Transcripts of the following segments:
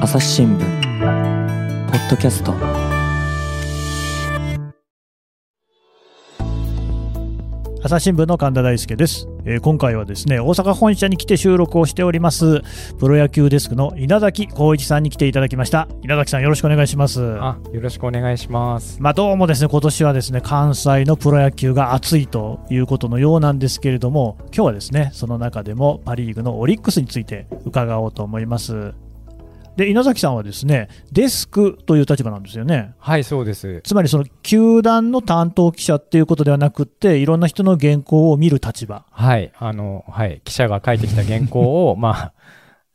朝日新聞ポッドキャスト朝日新聞の神田大輔です、えー今回はですね大阪本社に来て収録をしておりますプロ野球デスクの稲崎光一さんに来ていただきました。稲崎さんよろしくお願いします。あ、よろしくお願いします。まあどうもですね今年はですね関西のプロ野球が熱いということのようなんですけれども今日はですねその中でもパ・リーグのオリックスについて伺おうと思いますで稲崎さんはですねデスクという立場なんですよねはい、そうです。つまりその球団の担当記者っていうことではなくっていろんな人の原稿を見る立場はい、あの、はい、記者が書いてきた原稿を、まあ、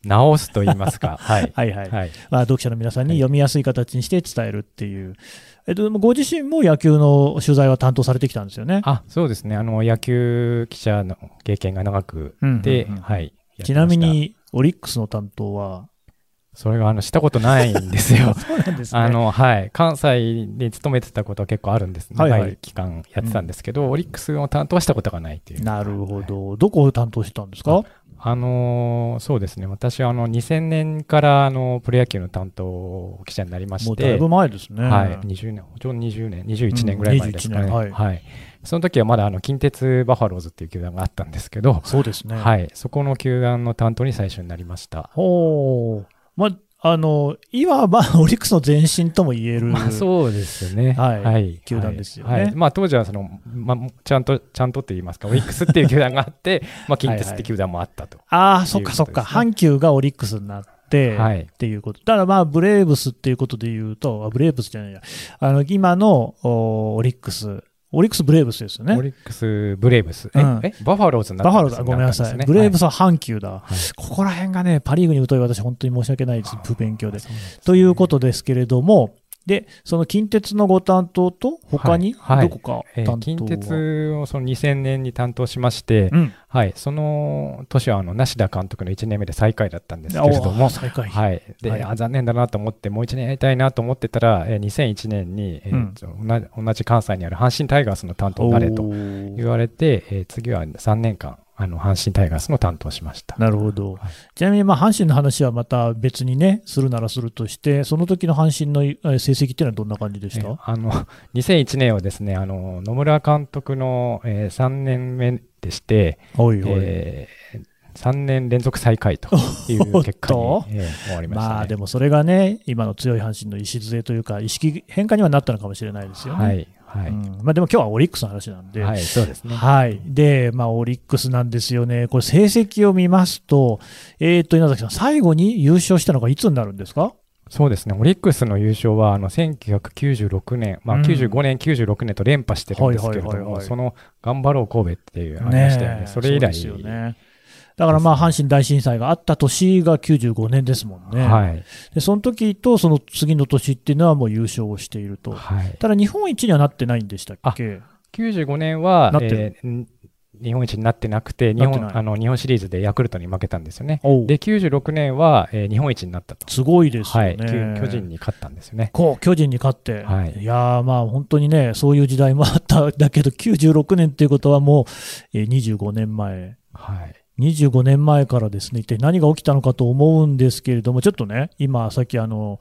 直すと言いますか。はい。はいはい、はい。まあ、読者の皆さんに読みやすい形にして伝えるっていう、えっと、ご自身も野球の取材は担当されてきたんですよね。あ、そうですね。あの、野球記者の経験が長くうんて、うんうんはい。ちなみ、に、オリックスの担当は、それが、あの、したことないんですよ。そうなんですね。あの、はい。関西に勤めてたことは結構あるんです。はいはい長い期間やってたんですけど、オリックスを担当はしたことがないっていう。なるほはい。ど、どこを担当してたんですか？あのーそうですね。私は、あの、2000年から、あの、プロ野球の担当記者になりまして、もうだいぶ前ですね。はい、20年、ちょうど20年、21年ぐらい前ですかね。うん21年はいその時はまだあの近鉄バファローズっていう球団があったんですけど、そうですね。はい、そこの球団の担当に最初になりました。ほう。まあ、あの、いわばオリックスの前身とも言える。まあ、そうですね。はい球団ですよねはいまあ、当時はその、まあ、ちゃんと、ちゃんとって言いますか、オリックスっていう球団があって、まあ、近鉄っていう球団もあったと。ああ、そっかそっか。阪急がオリックスになって、はいっていうこと。だからまあ、ブレーブスっていうことで言うと、あブレーブスじゃないや。あの、今のおオリックス、オリックスブレーブスですよね。オリックス、ブレーブス。え、うんえ？バファローズになったんですバファローズ、ごめんなさい。ブレーブス。スは阪急だ。はいここら辺がね、パ・リーグに疎い私、本当に申し訳ないです。不勉強で。ですねということですけれども、で、その近鉄のご担当と、他に、はいはい。どこかえー担当は、近鉄をその2000年に担当しまして、うん。はい、その年はあの梨田監督の1年目で最下位だったんですけれども。はい。ではい。あ残念だなと思って、もう1年やりたいなと思ってたら、えー2001年に、えーうん。と同じ関西にある阪神タイガースの担当になれと言われて、えー次は3年間、あの阪神タイガースの担当をしました。なるほど。はいちなみに、まあ、阪神の話はまた別にね、するならするとして、その時の阪神のえー成績っていうのはどんな感じでしえた、ーあの2001年はですね、あの野村監督の、え3年目でして、おいおい。え3年連続最下位という結果に、えー終わりました、ね。まあでもそれがね、今の強い阪神の礎というか、意識変化にはなったのかもしれないですよね。はい、はい、うんまあ、でも今日はオリックスの話なんで、はい、そうですね。はい。で、まあ、オリックスなんですよね。これ、成績を見ますと、えー、と、稲崎さん、最後に優勝したのがいつになるんですか？そうですね、オリックスの優勝はあの1996年、まあ、うん95年、96年と連覇してるんですけれども、その頑張ろう神戸っていうありましたよね、えそれ以来、そうですよね。だからまあ、阪神大震災があった年が95年ですもんね。はい、で、その時とその次の年っていうのはもう優勝をしていると。はい、ただ、日本一にはなってないんでしたっけ？95年はなってるえーん日本一になってなくて日なってない本あの、日本シリーズでヤクルトに負けたんですよね。で、96年は、えー日本一になったと。すごいですよはい、ね。巨巨人に勝ったんですよね。こう、巨人に勝って。はいやー、まあ、本当にね、そういう時代もあった。だけど、96年っていうことはもう、えー25年前。はい、25年前からですね、一体何が起きたのかと思うんですけれども、ちょっとね、今、さっきあの、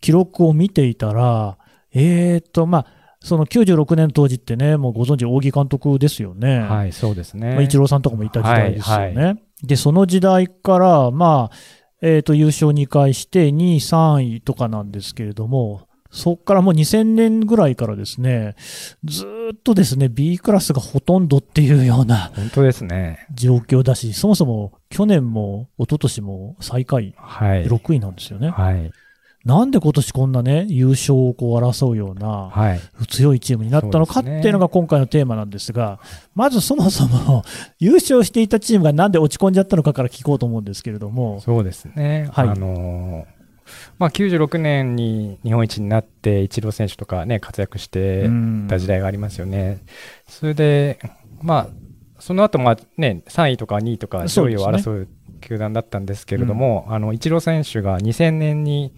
記録を見ていたら、えーと、まあ、その96年当時ってね、もうご存知、扇監督ですよね。はい、そうですね。まあ、イチローさんとかもいた時代ですよね。はいで、その時代から、まあ、えーと、優勝2回して、2位、3位とかなんですけれども、そこからもう2000年ぐらいからですね、ずーっとですね、B クラスがほとんどっていうような本当ですね。状況だし、そもそも去年も一昨年も最下位、はい。6位なんですよね。はい。なんで今年こんなね、優勝をこう争うようなはい。強いチームになったのかっていうのが今回のテーマなんですが、まずそもそも 優勝していたチームがなんで落ち込んじゃったのかから聞こうと思うんですけれども、そうですね。はいあのーまあ、96年に日本一になって、イチロー選手とかね、活躍してうんた時代がありますよね。それで、まあ、その後、まあね、3位とか2位とか上位を争う球団だったんですけれども、あの、イチロー選手が2000年に、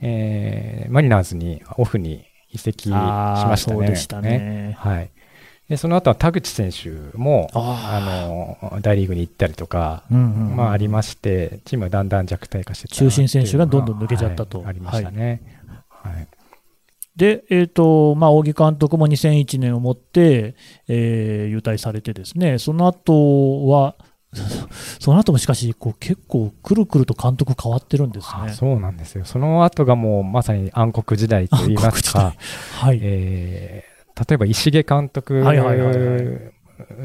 えーマリナーズにオフに移籍しましたね。したねはい。でその後は田口選手もああの大リーグに行ったりとか、うんうんうんまあ、ありまして、チームはだんだん弱体化してた中心選手がどんどん抜けちゃったとはいありましたね。はいで、えーとまあ、扇監督も2001年をもって、えー優退されてですね、その後は、その後もしかしこう結構くるくると監督変わってるんですね。あそうなんですよ。その後がもうまさに暗黒時代といいますか、はい、えー例えば石毛監督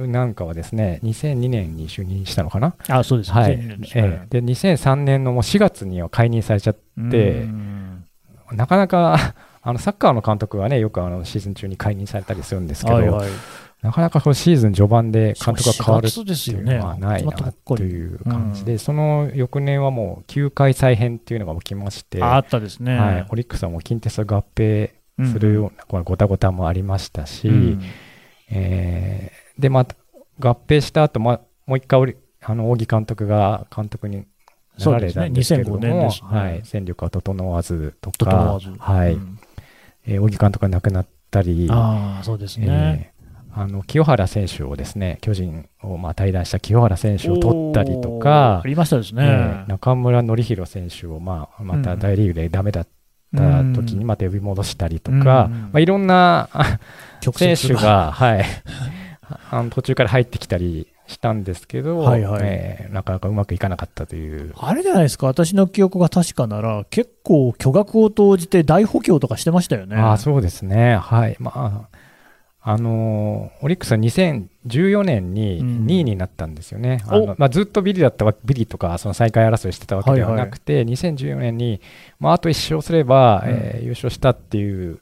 なんかはですね、2002年に就任したのかな？あそうですね、はい。2002年ですね。ええ。で、2003年のもう4月には解任されちゃって、うん。なかなか あのサッカーの監督はね、よくあのシーズン中に解任されたりするんですけど、はいはい、なかなかこうシーズン序盤で監督が変わるそう4月ですっていうのはないなという感じで、うん。その翌年はもう球界再編っていうのが起きまして、ああったですね。はい、オリックスはもう近鉄と合併するような、このごたごたもありましたし、うん。えーで、また合併した後、ま、もう一回オリ、あの、扇監督が監督になられたんですけれども、ね。2005年ですね。はい、戦力は整わずとか、はい、うん。えー、扇監督が亡くなったり、ああ、そうですね。えーあの清原選手をですね、巨人をまあ対談した清原選手を取ったりとかあ、りましたですね。えー中村紀弘選手をまあまた大リーグでダメだった時にまた呼び戻したりとか、うん。まあ、いろんな 選折手が、はい、あの途中から入ってきたりしたんですけど、はいはい。えーなかなかうまくいかなかったという。あれじゃないですか、私の記憶が確かなら、結構巨額を投じて大補強とかしてましたよね。ああそうですね、はい。まああのーオリックスは2014年にうん。2位になったんですよね、お。あのまあ、ずっとビリだったわビリとかその最下位争いしてたわけではなくて、2014年に、まあ、あと1勝すれば、うん。えー優勝したっていう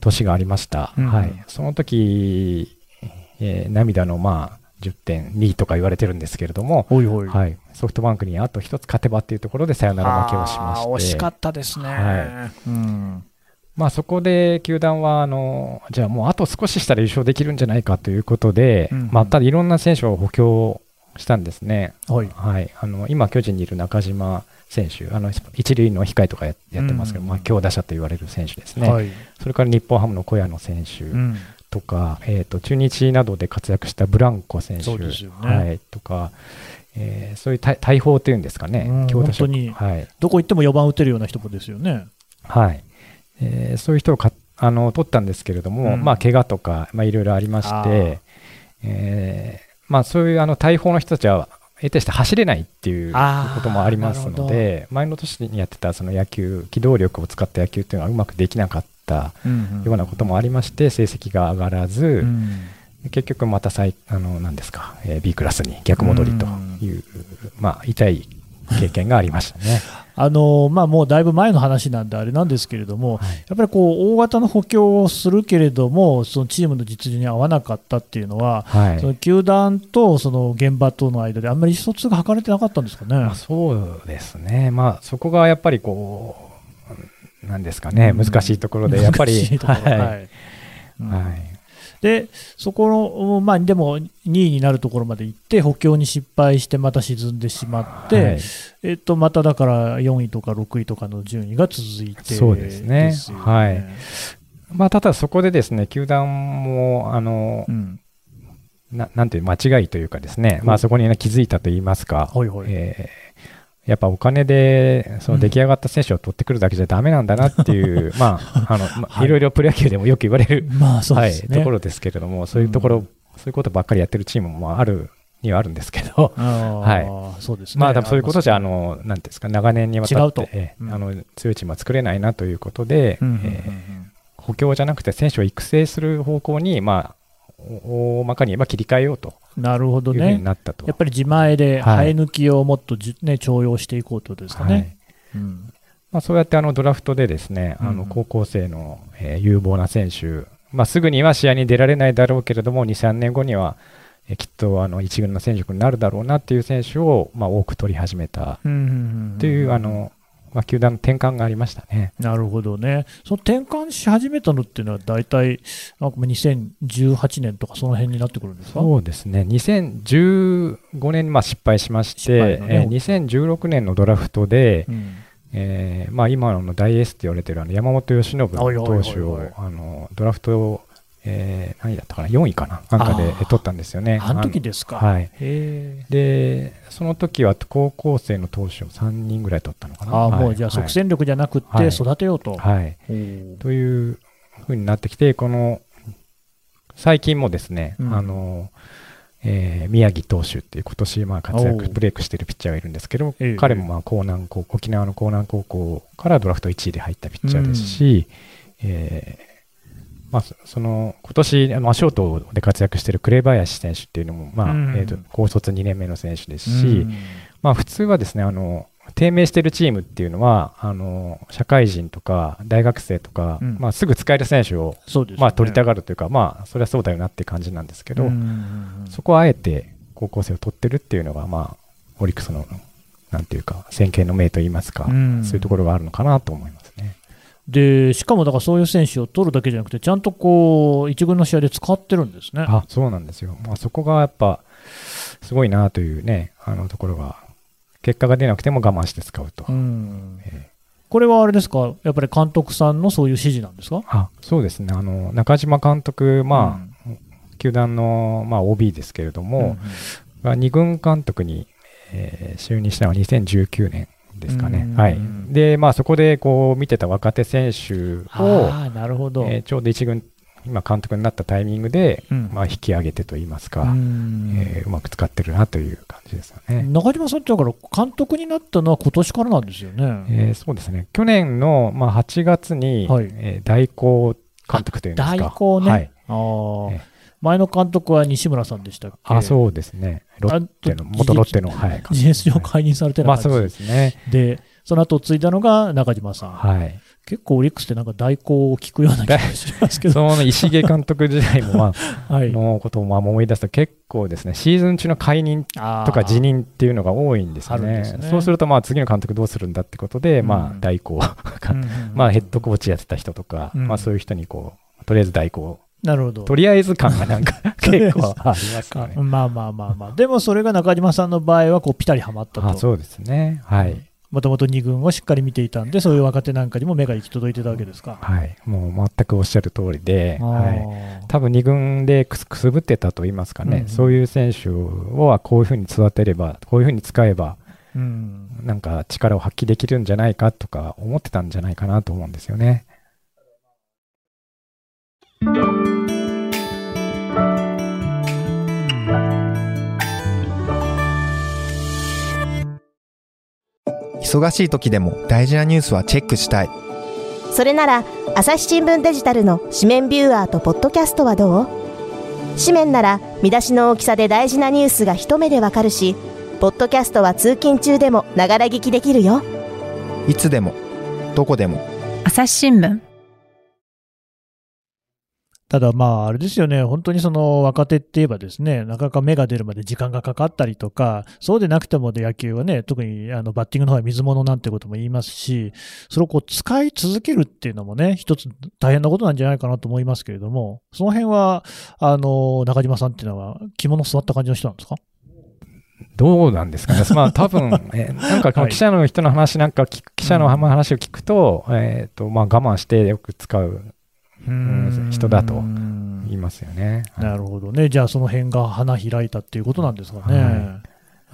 年がありました、うん。はい、その時、えー涙の、まあ、10.2とか言われてるんですけれども、ほいほい。はい、ソフトバンクにあと1つ勝てばっていうところでサヨナラ負けをしまして。惜しかったですね。はうんまあ、そこで球団はあの、じゃあもうあと少ししたら優勝できるんじゃないかということで、うんまあ、ただいろんな選手を補強したんですね、はい。はい、あの今、巨人にいる中島選手、あの一塁の控えとかややってますけど、うん。まあ、強打者と言われる選手ですね、はい。それから日本ハムの小谷野選手うん。とか、えー、と中日などで活躍したブランコ選手、ね。はい、とか、えーそういう大大砲というんですかね、うん強打者。本当にはい。どこ行っても4番打てるような人もですよね。はいえーそういう人をかあの取ったんですけれども、うん。まあ怪我とか、まあ、いろいろありまして、えーまあ、そういうあの大砲の人たちは、得てして走れないっていうこともありますのなで、前の年にやってたその野球、機動力を使った野球っていうのはうまくできなかったようなこともありまして、成績が上がらず、うん。結局また再あのなんですか、えー B クラスに逆戻りという、まあ、痛い経験がありましたね。あのまあ、もうだいぶ前の話なんであれなんですけれども、はい。やっぱりこう大型の補強をするけれども、そのチームの実需に合わなかったっていうのは、はい。その球団とその現場との間で、あんまり意思疎通が図れてなかったんですかね。まあ、そうですね、まあ、そこがやっぱりこう、なんですかね、うん。難しいところで、やっぱり、はい。はいでそこの、まあ、でも2位になるところまで行って、補強に失敗して、また沈んでしまって、はい。えっと、まただから4位とか6位とかの順位が続いてそうですね。よはい。まあ、ただそこでですね、球団も、あのう、ん、ななんていう、間違いというかですね、まあ、そこにね気づいたと言いますか、ほいほい。えーやっぱお金でその出来上がった選手を取ってくるだけじゃダメなんだなっていう、まあ、あの、まあはい。いろいろプロ野球でもよく言われる、まあそうはい、ですね。ところですけれども、そういうところ、うん。そういうことばっかりやってるチームもあるにはあるんですけど、はそうですね。まあ、多分そういうことじゃ、あの、なんていうんですか、長年にわたっ違うと。て、ええうん。あの強いチームは作れないなということで、補強じゃなくて選手を育成する方向に、まあ、お大まかに言えば切り替えようとうんなるほどね。やっぱり自前ではい。生え抜きをもっとじ、ね、重用していこうとですかはい。ね。うん。まあ、そうやってあのドラフトでですね、あうん。の高校生の、えー有望な選手、まあ、すぐには試合に出られないだろうけれども、2、3年後には、えーきっとあの一軍の戦力になるだろうなっていう選手を、まあ、多く取り始めた。という、あのまあ、球団の転換がありましたね。なるほどね。その転換し始めたのっていうのは、大体、なんか2018年とかその辺になってくるんですか？そうですね、2015年にまあ失敗しまして、ね。えー2016年のドラフトで、うん。えーまあ、今の大エースと言われているあの山本由伸投手をあのドラフト、ええー何位だったかな、4位かな、なんかで取ったんですよね。あの時ですか。はい。へで、その時は高校生の投手を3人ぐらい取ったのかな？ーああ、はいもうじゃあ即戦力じゃなくてはい育てようと。はい。はいというふうになってきて、この、最近もですね、うんあの、えー宮城投手っていう今年まあ活躍、ブレイクしてるピッチャーがいるんですけど、ええ彼もまあ江南高沖縄の江南高校からドラフト1位で入ったピッチャーですし、えーまあ、そその今年、まあ、ショートで活躍している紅林選手っていうのも、まあうんえーと高卒2年目の選手ですし、うんまあ、普通はですねあの低迷しているチームっていうのはあの社会人とか大学生とか、うん。まあ、すぐ使える選手を、ね。まあ、取りたがるというか、まあ、それはそうだよなっていう感じなんですけど、そこはあえて高校生を取ってるっていうのが、まあ、オリックスのなんていうか先見の明といいますか、うん。そういうところがあるのかなと思います。ね。で、しかもだからそういう選手を取るだけじゃなくて、ちゃんとこう、一軍の試合で使ってるんですね。あそうなんですよ、まあ、そこがやっぱすごいなというねあのところが結果が出なくても我慢して使うと、うん。えこれはあれですか、やっぱり監督さんのそういう指示なんですか？あそうですね。あの中島監督、まあ球団の、まあ、OB ですけれどうんも、が2軍監督に、えー就任したのは2019年ですかね、うんはい、で、まあ、そこでこう見てた若手選手を、なるほど。えーちょうど1軍、今、監督になったタイミングで、うんまあ、引き上げてといいますか、うんえーうまく使ってるなという感じですよね。中島さんってだから監督になったのは今年からなんですよね。えーそうですね去年の、まあ、8月に、はいえー代行監督というんですか。代行ね。はいああえ前の監督は西村さんでしたっけ？あそうですね、ロッテの、あ元ロッテの、はい、事実上解任されてるまあそうですね。で、その後継いだのが中島さん。はい。結構オリックスってなんか代行を聞くような気がしますけど。その石毛監督時代も、まあ、はい。のことをまあ思い出すと結構ですね、シーズン中の解任とか辞任っていうのが多いんですよね。ねそうすると、まあ次の監督どうするんだってことで、うんまあ代行、まあヘッドコーチやってた人とか、うんまあそういう人にこう、とりあえず代行、なるほど。とりあえず感がなんか 結構ありますかね。まあまあまあまあ。でもそれが中島さんの場合はこうピタリはまったと。あそうですね。はい。もともと2軍をしっかり見ていたんで、そういう若手なんかにも目が行き届いてたわけですか。はい。もう全くおっしゃる通りで、はい。多分2軍でくすくすぶってたと言いますかね、うんうんそういう選手をこういうふうに育てれば、こういうふうに使えば、うん。なんか力を発揮できるんじゃないかとか思ってたんじゃないかなと思うんですよね。忙しい時でも大事なニュースはチェックしたい。それなら朝日新聞デジタルの紙面ビューアーとポッドキャストはどう？紙面なら見出しの大きさで大事なニュースが一目でわかるしポッドキャストは通勤中でもながら聞きできるよ。いつでもどこでも。朝日新聞ただまあ、あれですよね、本当にその若手って言えばですね、なかなか芽が出るまで時間がかかったりとか、そうでなくてもで野球はね、特にあのバッティングの方は水物なんてことも言いますし、それをこう使い続けるっていうのもね、一つ大変なことなんじゃないかなと思いますけれども、その辺は、あの、中島さんっていうのは着物座った感じの人なんですか？どうなんですかね。まあ多分、えーなんか記者の人の話なんか記者の話を聞くと、えっ、と、まあ我慢してよく使う、ん人だとうん言いますよね。はいなるほどね。じゃあその辺が花開いたっていうことなんですかね。は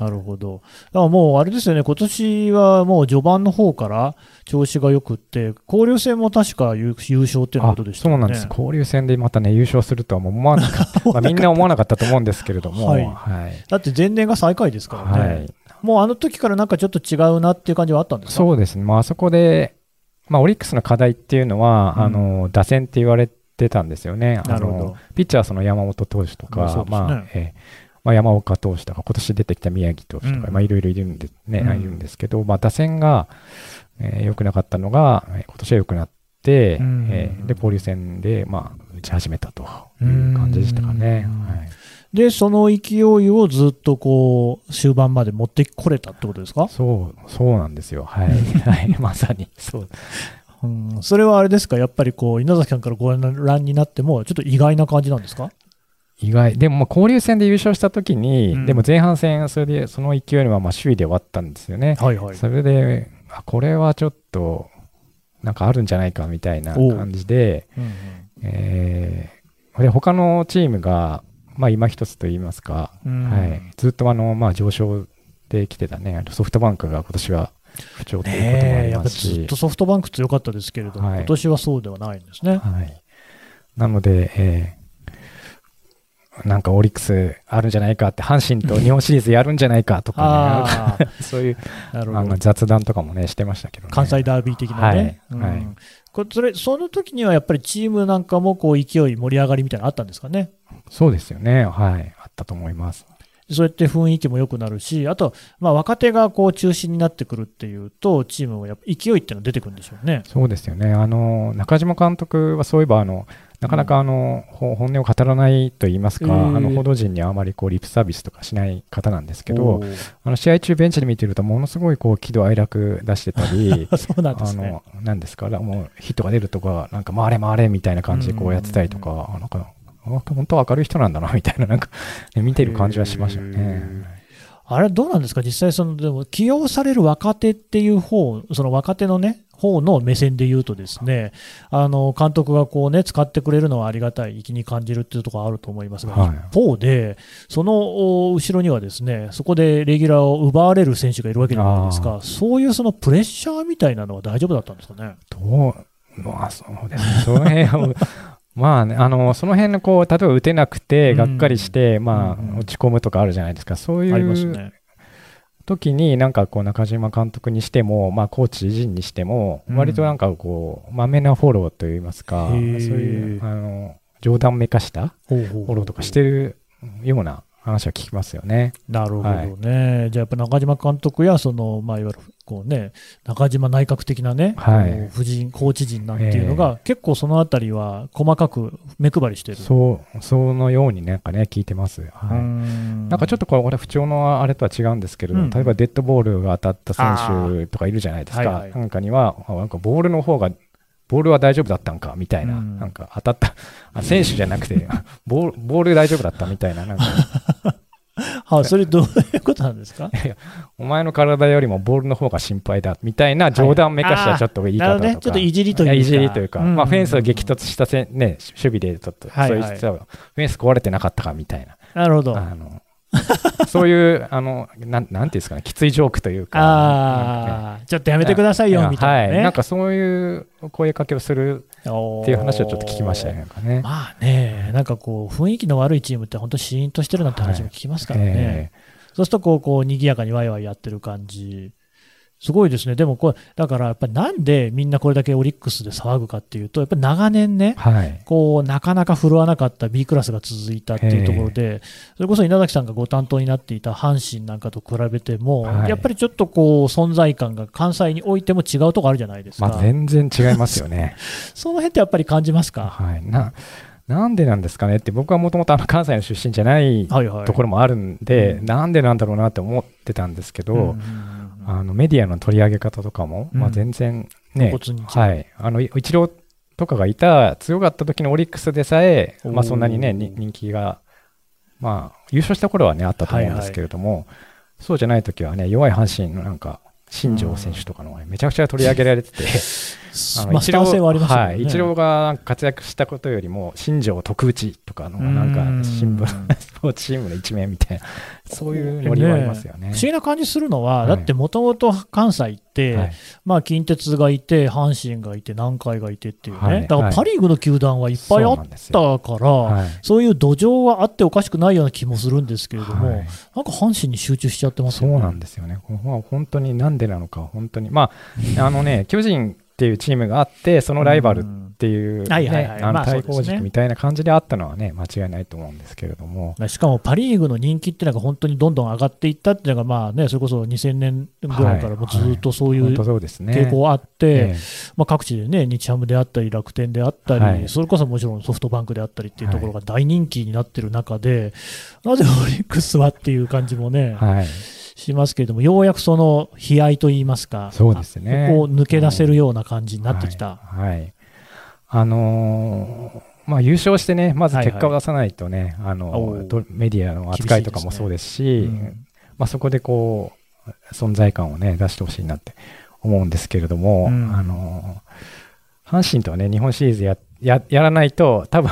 なるほど。だからもうあれですよね、今年はもう序盤の方から調子が良くって、交流戦も確か優優勝っていうことでしたよね。そうなんです。交流戦でまたね、優勝するとは 思わなかった。まあみんな思わなかったと思うんですけれども、はいはい。だって前年が最下位ですからね。はい。もうあの時からなんかちょっと違うなっていう感じはあったんですか？そうですね。まああそこで、まあオリックスの課題っていうのは、うん。あの、打線って言われてたんですよね。あなるほど。の、ピッチャーはその山本投手とか、まあえーまあ、山岡投手とか、今年出てきた宮城投手とか、うん。まあいろいろいるんでね、うん。いるんですけど、まあ打線が、えー良くなかったのが、えー今年は良くなって、うん。えーで、交流戦で、まあ、打ち始めたという感じでしたかね。うんはいで、その勢いをずっとこう、終盤まで持ってこれたってことですか？そう、そうなんですよ。はい。はい。まさに。そう。うん、それはあれですか、やっぱりこう稲崎さんからご覧になっても、ちょっと意外な感じなんですか？意外。でも、まあ交流戦で優勝したときに、うんでも前半戦、それで、その勢いのまま首位で終わったんですよね。はいはい。それで、あこれはちょっと、なんかあるんじゃないかみたいな感じで、うんうんえーで他のチームが、まあ、今一つと言いますか、うん。はい、ずっとあの、まあ、上昇できてたね、ソフトバンクが今年は不調ということもありますし、ずっとソフトバンク強かったですけれども、はい。今年はそうではないんですね。はい、なので、えーなんかオリックスあるんじゃないかって、阪神と日本シリーズやるんじゃないかとかあね、そういうあ、の。雑談とかもね、してましたけどね。関西ダービー的なね。はい。はい。うんこれそれその時にはやっぱりチームなんかもこう勢い、盛り上がりみたいなのあったんですかね？そうですよね。はい。あったと思います。そうやって雰囲気も良くなるし、あと、まあ、若手がこう中心になってくるっていうと、チームもやっぱ勢いっていうのは出てくるんでしょうね。そうですよね。あの、中島監督はそういえば、あの、なかなかあの、ほ本音を語らないと言いますか、えーあの、報道陣にあまりこう、リップサービスとかしない方なんですけおど、ー。あの、試合中ベンチで見てると、ものすごいこう、喜怒哀楽出してたり、そうなんであすね。の。、なんですか、もうヒットが出るとか、なんか回れ回れみたいな感じでこうやってたりとか、なんか、あ本当は明るい人なんだな、みたいな、なんか、ね見てる感じはしましたよね。あれどうなんですか、実際その、でも起用される若手っていう方、その若手のね、方の目線で言うとですね、あの監督がこうね、使ってくれるのはありがたい、粋に感じるっていうところあると思いますが、はい一方で、そのお後ろにはですね、そこでレギュラーを奪われる選手がいるわけじゃないですか、そういうそのプレッシャーみたいなのは大丈夫だったんですかね？どう、まあそうですね。その辺を、まあね、あの、その辺のこう、例えば打てなくて、うんがっかりして、まうんうんあ、落ち込むとかあるじゃないですか。そういありますうね。時に、なんかこう、中島監督にしても、まあ、コーチ陣にしても、うん。割となんかこう、まめなフォローといいますか、そういう、あの、冗談めかしたフォローとかしてるような話は聞きますよね。なるほどね、じゃあやっぱ中島監督やその、まあ、いわゆるこう、ね、中島内閣的なね、はい。夫人、コーチ陣なんていうのが、結構そのあたりは細かく目配りしてる。そう、そのようになんかね、聞いてます。はい。ん。なんかちょっとこれ、俺、不調のあれとは違うんですけれども、うん。例えばデッドボールが当たった選手とかいるじゃないですか、あーはいはい。なんかには、あなんかボールの方が、ボールは大丈夫だったんかみたいな、うんなんか当たった、あ選手じゃなくて ボール、ボール大丈夫だったみたいな、なんか、はそれどういうことなんですか？お前の体よりもボールの方が心配だみたいな冗談めかしたちょっと言い方とか、どね、ちょっといじりというか。いやいじりというか、んまあ、フェンスを激突したせん、ね、守備でちょっと、はいはい。そういフェンス壊れてなかったかみたいな。なるほど。あの そういう、あの、なん、なんていうんですかね、きついジョークというか。ああ、ちょっとやめてくださいよ、みたいなね。はい。なんかそういう声かけをするっていう話をちょっと聞きましたね。なんかね。まあね、なんかこう、雰囲気の悪いチームって本当シーンとしてるなんて話も聞きますからね。えそうするとこう、こう、賑やかにワイワイやってる感じ。すごいですね。でもこれ、だからやっぱりなんでみんなこれだけオリックスで騒ぐかっていうと、やっぱり長年ねえ、はい。こう、なかなか振るわなかった B クラスが続いたっていうところで、それこそ稲崎さんがご担当になっていた阪神なんかと比べても、はいやっぱりちょっとこう、存在感が関西においても違うところあるじゃないですか。まあ、全然違いますよね。その辺ってやっぱり感じますか？はい。な、なんでなんですかねって、僕はもともとあの関西の出身じゃないはいはい。ところもあるんで、うんなんでなんだろうなって思ってたんですけど、うんあのメディアの取り上げ方とかも、うん。まあ、全然ね、はい、あのい一郎とかがいた強かった時のオリックスでさえ、まあ、そんなにねに人気が、まあ、優勝した頃はねあったと思うんですけれども、そうじゃない時はね弱い阪神のなんか新庄選手とかの方がめちゃくちゃ取り上げられてて、あのまあ、スター性はありますよね。はい、一郎が活躍したことよりも新庄特打ちとかのなんか新聞 スポーツチームの一面みたいなそういうノリはありますよね。不思議な感じするのは、はいだってもともと関西って、はいまあ、近鉄がいて、阪神がいて、南海がいてっていうね、はいだからパ・リーグの球団はいっぱいあったから、はいそういう土壌はあっておかしくないような気もするんですけれども、はいなんか阪神に集中しちゃってますよね。そうなんですよね。まあ、本当になんでなのか、本当に。まあ、あのね、巨人っていうチームがあって、そのライバルっていう、対抗軸みたいな感じであったのはね、間違いないと思うんですけれども。しかもパ・リーグの人気っていうのが本当にどんどん上がっていったっていうのが、まあね、それこそ2000年ぐらいからもうずっとそういう。傾向あって、えまあ、各地でね、日ハムであったり、楽天であったり、はい。それこそもちろんソフトバンクであったりっていうところが大人気になってる中で、なぜオリックスはっていう感じもね、えはい。しますけれども、ようやくその悲哀といいますか、そうですね。ここを抜け出せるような感じになってきた。はい。はい。あのーまあ、優勝してね、まず結果を出さないとね、あおのーどメディアの扱いとかもそうですし、うん。まあ、そこでこう存在感をね出してほしいなって思うんですけれども、うん。あの阪神とはね日本シリーズやややらないと、多分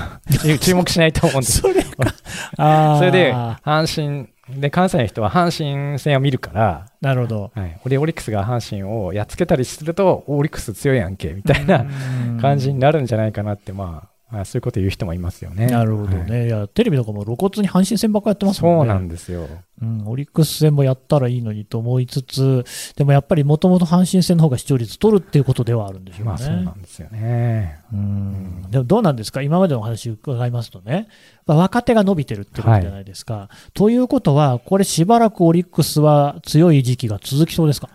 注目しないと思うんです。それそれで、阪神、で、関西の人は阪神戦を見るから、なるほど。はい、で、オリックスが阪神をやっつけたりすると、オリックス強いやんけ、みたいな感じになるんじゃないかなって、まあ、まあそういうこと言う人もいますよね。なるほどはいね。いや、テレビとかも露骨に阪神戦ばっかやってますもんね。そうなんですよ。うん、オリックス戦もやったらいいのにと思いつつ、でもやっぱりもともと阪神戦の方が視聴率取るっていうことではあるんでしょうね。まあそうなんですよね。うんでもどうなんですか、今までのお話伺いますとね、まあ若手が伸びてるってことじゃないですか。ということは、これ、しばらくオリックスは強い時期が続きそうですか？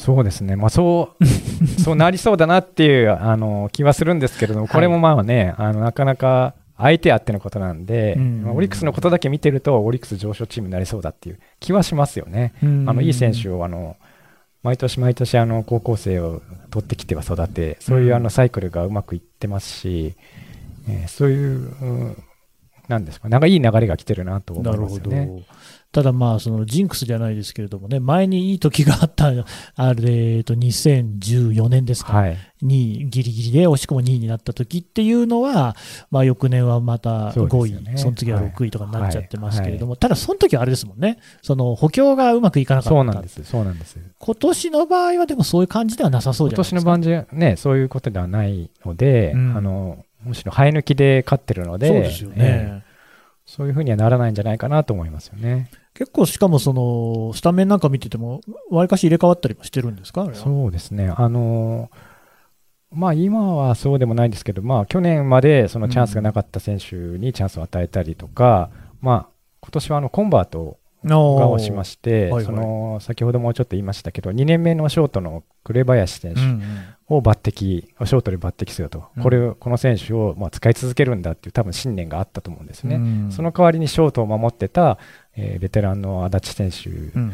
そうですね、まあ、そう そうなりそうだなっていうあの気はするんですけれども、これもまあね、あのなかなか相手あってのことなんで、うんまあオリックスのことだけ見てると、オリックス上昇チームになりそうだっていう気はしますよね。あのいい選手をあの毎年毎年あの高校生を取ってきては育て、そういうあのサイクルがうまくいってますし、えーそういう、うんなんですか、なんかいい流れが来てるなと思ないますよね。。ただまあ、そのジンクスじゃないですけれどもね、前にいい時があった、あれ、えっと、2014年ですか、はい、2位、ギリギリで惜しくも2位になった時っていうのは、まあ、翌年はまたそう5位、ですよねその次は6位とかになっちゃってますけれども、ただその時はあれですもんね、その補強がうまくいかなかった。そうなんです、そうなんです。今年の場合はでもそういう感じではなさそうじ今ゃないですか。年の番じゃね、そういうことではないので、うんあのむしろ生え抜きで勝ってるので、そうですよね。ええそういうふうにはならないんじゃないかなと思いますよね。結構しかもその、スタメンなんか見てても、わりかし入れ替わったりもしてるんですか？そうですね。あのまあ今はそうでもないんですけど、まあ去年までそのチャンスがなかった選手にチャンスを与えたりとか、まあ今年はあのコンバートがをしましして、はいはいその先ほどもちょっと言いましたけど、2年目のショートの紅林選手うんうんを抜擢、ショートで抜擢すると、うん。これをこの選手をまあ使い続けるんだっていう多分信念があったと思うんですね。うん。その代わりにショートを守ってた、えーベテランの足立選手。うん。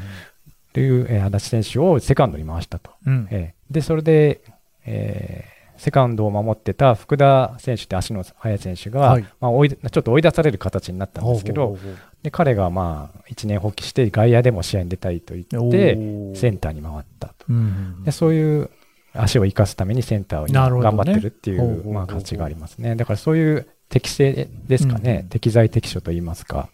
という、えー足立選手をセカンドに回したと。うん。えーで、それで、えーセカンドを守ってた福田選手って足の速い選手が、はい。まあ、追いちょっと追い出される形になったんですけど、で彼がまあ1年放棄して外野でも試合に出たいと言おって、ー。センターに回ったと。うん。でそういう足を生かすためにセンターを頑張ってるっていほうほうほうほううまあ形がありますね。だからそういう適性ですかね、うん適材適所と言いますか、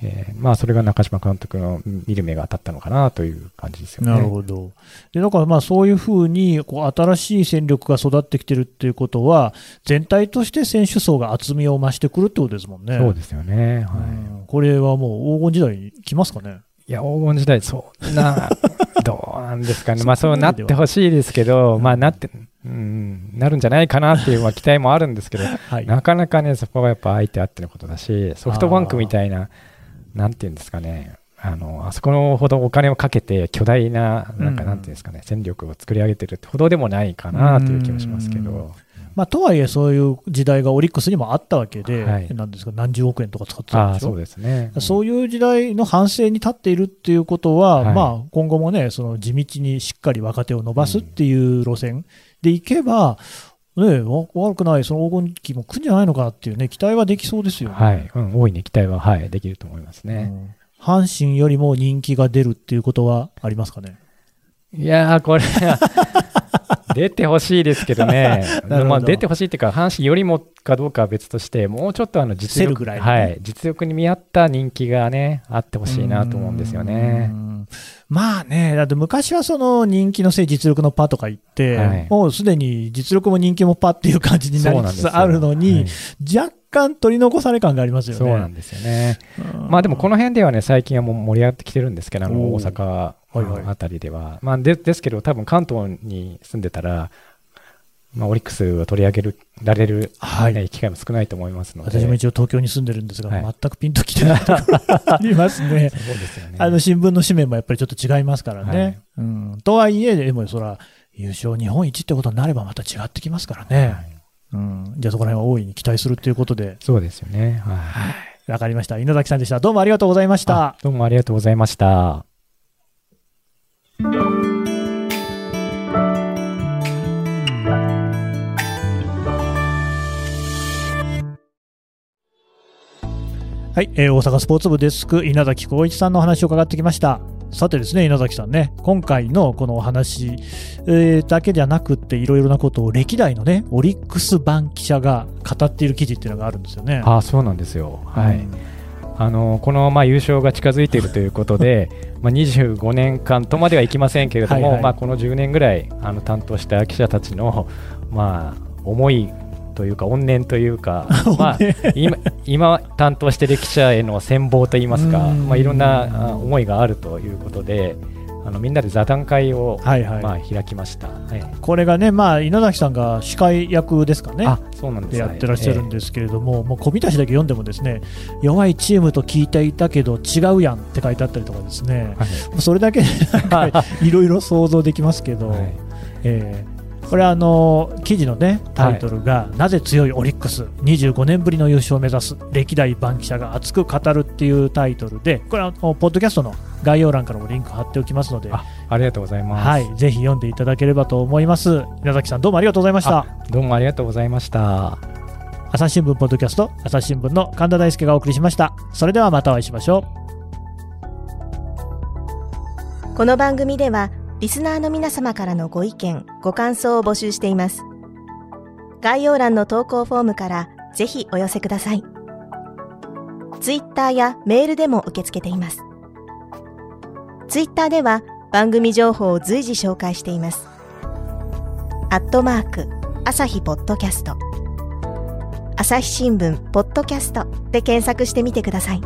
えーまあそれが中島監督の見る目が当たったのかなという感じですよね。なるほど。で、だからまあそういうふうに、こう、新しい戦力が育ってきてるっていうことは、全体として選手層が厚みを増してくるってことですもんね。そうですよね。はい。うんこれはもう黄金時代に来ますかね。いや、黄金時代、そんな、どうなんですかね。まあ、そそうなってほしいですけど、うんまあ、なって、うん、なるんじゃないかなっていうまあ期待もあるんですけど、はい。なかなかね、そこはやっぱ相手あってのことだし、ソフトバンクみたいな、なんていうんですかね、あの、あそこのほどお金をかけて巨大な、なんかうん。なんていうんですかね、戦力を作り上げてるってほどでもないかなという気もしますけうん。ど、まあ、とはいえ、そういう時代がオリックスにもあったわけで、はいなんですか、何十億円とか使ってたんでしょ？そうですね。そういう時代の反省に立っているっていうことは、はいまあ、今後もね、その地道にしっかり若手を伸ばすっていう路線でいけば、ね、わ悪くない、その黄金期も来るんじゃないのかっていうね、期待はできそうですよね。はい、うん、大いに期待は、はい、できると思いますね。うん阪神よりも人気が出るっていうことはありますかね？いやー、これは出てほしいですけどね。ど。まあ、出てほしいっていうか、阪神よりもかどうかは別として、もうちょっとあの実力ね。はい、実力に見合った人気がね、あってほしいなと思うんですよね。う。ん。まあね、だって昔はその人気のせい、実力のパとか言って、はい。もうすでに実力も人気もパっていう感じになりつつあるのに、若干取り残され感がありますよね。そうなんですよね。うんまあでもこの辺ではね、最近はもう盛り上がってきてるんですけど、あの大阪はいはいあたりでは。まあでですけど、多分関東に住んでたら、まあ、オリックスを取り上げるられる、はいね機会も少ないと思いますので。私も一応東京に住んでるんですが、はい全くピンときてないと ありますね。そうですよね。あの新聞の紙面もやっぱりちょっと違いますからね。はいうん、とはいえ、でもそら、優勝日本一ってことになればまた違ってきますからね。はいうん、じゃあそこら辺は大いに期待するっていうことで、そうですよね。はいわかりました。稲崎さんでした。どうもありがとうございましたあ。どうもありがとうございました。はい、えー大阪スポーツ部デスク稲崎光一さんのお話を伺ってきましたさてですね、稲崎さんね、今回のこのお話、えーだけじゃなくって、いろいろなことを歴代のね、オリックス版記者が語っている記事っていうのがあるんですよね。あそうなんですよ。はい。うんあのこのまあ優勝が近づいているということで、まあ25年間とまではいきませんけれども、はいはいまあこの10年ぐらいあの担当した記者たちのまあ思いというか怨念というか、まあ今今担当している記者への羨望といいますか、うん。まあいろんなあ思いがあるということで、あのみんなで座談会をはいはい。まあ開きました。はい。これがね、まあ、稲崎さんが司会役ですかね。あそうなんですでやってらっしゃるんですけれども、もう小見出しだけ読んでもですね弱いチームと聞いていたけど違うやんって書いてあったりとかですね、はい。それだけ いろいろ想像できますけど、はい。えーこれはあの記事のねタイトルが、なぜ強いオリックス25年ぶりの優勝を目指す歴代番記者が熱く語るっていうタイトルでこれはポッドキャストの概要欄からもリンク貼っておきますので、あありがとうございます。はい、ぜひ読んでいただければと思います。稲崎さんどうもありがとうございました。あどうもありがとうございました。朝日新聞ポッドキャスト朝日新聞の神田大輔がお送りしました。それではまたお会いしましょう。この番組ではリスナーの皆様からのご意見、ご感想を募集しています。概要欄の投稿フォームからぜひお寄せください。ツイッターやメールでも受け付けています。ツイッターでは番組情報を随時紹介しています。アットマーク、朝日ポッドキャスト。朝日新聞ポッドキャストで検索してみてください。